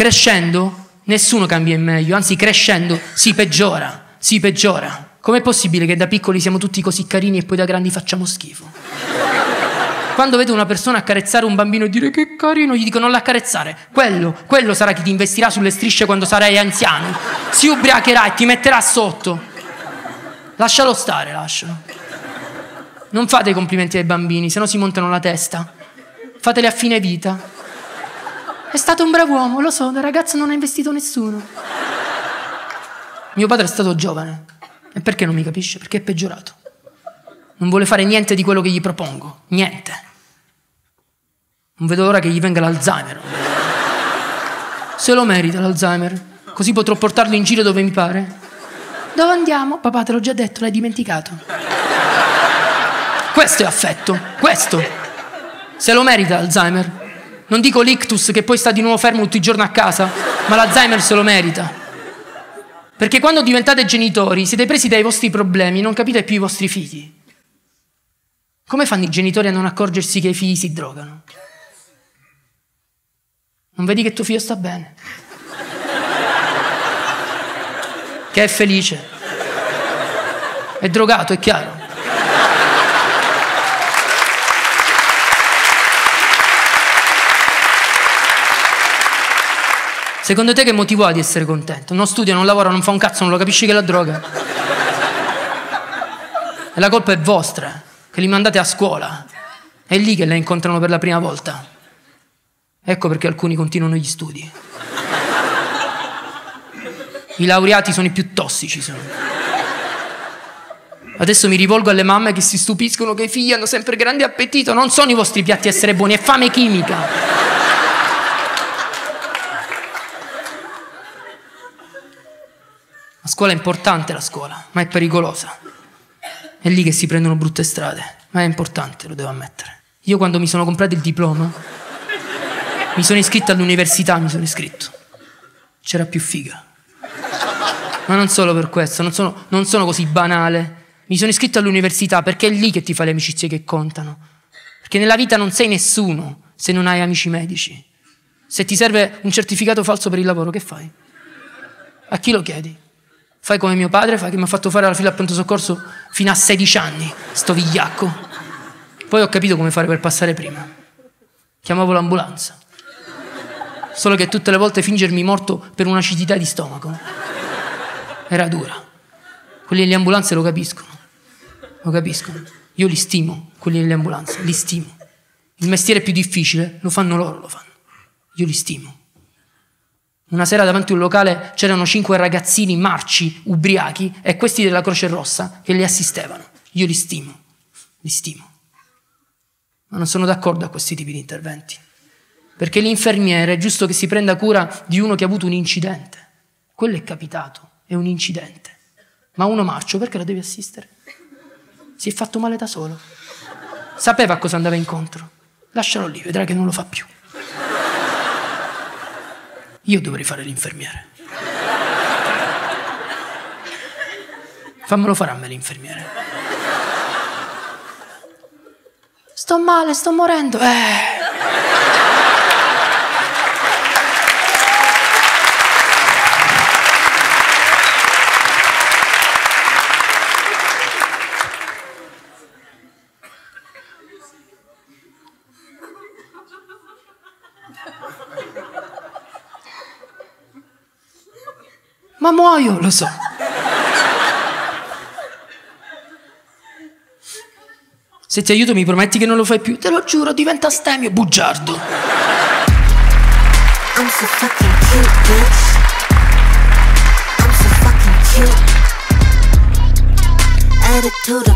Crescendo nessuno cambia in meglio, anzi crescendo si peggiora, si peggiora. Com'è possibile che da piccoli siamo tutti così carini e poi da grandi facciamo schifo? Quando vedo una persona accarezzare un bambino e dire che carino, gli dico non l'accarezzare. Quello, quello sarà chi ti investirà sulle strisce quando sarai anziano. Si ubriacherà e ti metterà sotto. Lascialo stare, lascialo. Non fate complimenti ai bambini, se no si montano la testa. Fateli a fine vita. È stato un bravo uomo, lo so, da ragazzo non ha investito nessuno. Mio padre è stato giovane. E perché non mi capisce? Perché è peggiorato. Non vuole fare niente di quello che gli propongo. Niente. Non vedo l'ora che gli venga l'Alzheimer. Se lo merita l'Alzheimer. Così potrò portarlo in giro dove mi pare. Dove andiamo? Papà, te l'ho già detto, l'hai dimenticato. Questo è affetto. Questo. Se lo merita l'Alzheimer. Non dico l'ictus che poi sta di nuovo fermo tutti i giorni a casa, ma l'Alzheimer se lo merita. Perché quando diventate genitori siete presi dai vostri problemi, non capite più i vostri figli. Come fanno i genitori a non accorgersi che i figli si drogano? Non vedi che tuo figlio sta bene? Che è felice? È drogato, è chiaro. Secondo te che motivo ha di essere contento? Non studia, non lavora, non fa un cazzo, non lo capisci che è la droga? E la colpa è vostra, che li mandate a scuola. È lì che la incontrano per la prima volta. Ecco perché alcuni continuano gli studi. I laureati sono i più tossici. Sono. Adesso mi rivolgo alle mamme che si stupiscono che i figli hanno sempre grande appetito. Non sono i vostri piatti a essere buoni, è fame chimica. La scuola è importante, la scuola, ma è pericolosa. È lì che si prendono brutte strade, ma è importante, lo devo ammettere. Io quando mi sono comprato il diploma, mi sono iscritto all'università, mi sono iscritto. C'era più figa. Ma non solo per questo, non sono, non sono così banale. Mi sono iscritto all'università perché è lì che ti fai le amicizie che contano. Perché nella vita non sei nessuno se non hai amici medici. Se ti serve un certificato falso per il lavoro, che fai? A chi lo chiedi? Fai come mio padre, fai che mi ha fatto fare la fila al pronto soccorso fino a 16 anni, sto vigliacco. Poi ho capito come fare per passare prima. Chiamavo l'ambulanza. Solo che tutte le volte fingermi morto per un'acidità di stomaco era dura. Quelli delle ambulanze lo capiscono. Lo capiscono. Io li stimo, quelli delle ambulanze, li stimo. Il mestiere più difficile lo fanno loro, lo fanno. Io li stimo. Una sera davanti a un locale c'erano cinque ragazzini marci, ubriachi, e questi della Croce Rossa che li assistevano. Io li stimo, li stimo. Ma non sono d'accordo a questi tipi di interventi. Perché l'infermiere è giusto che si prenda cura di uno che ha avuto un incidente. Quello è capitato, è un incidente. Ma uno marcio perché lo devi assistere? Si è fatto male da solo. Sapeva a cosa andava incontro. Lascialo lì, vedrà che non lo fa più. Io dovrei fare l'infermiere. Fammelo fare a me l'infermiere. Sto male, sto morendo. Eh. Ma muoio, lo so. Se ti aiuto mi prometti che non lo fai più? Te lo giuro, diventa stemio, bugiardo. I'm so fucking cute, bitch. I'm so fucking cute. Attitude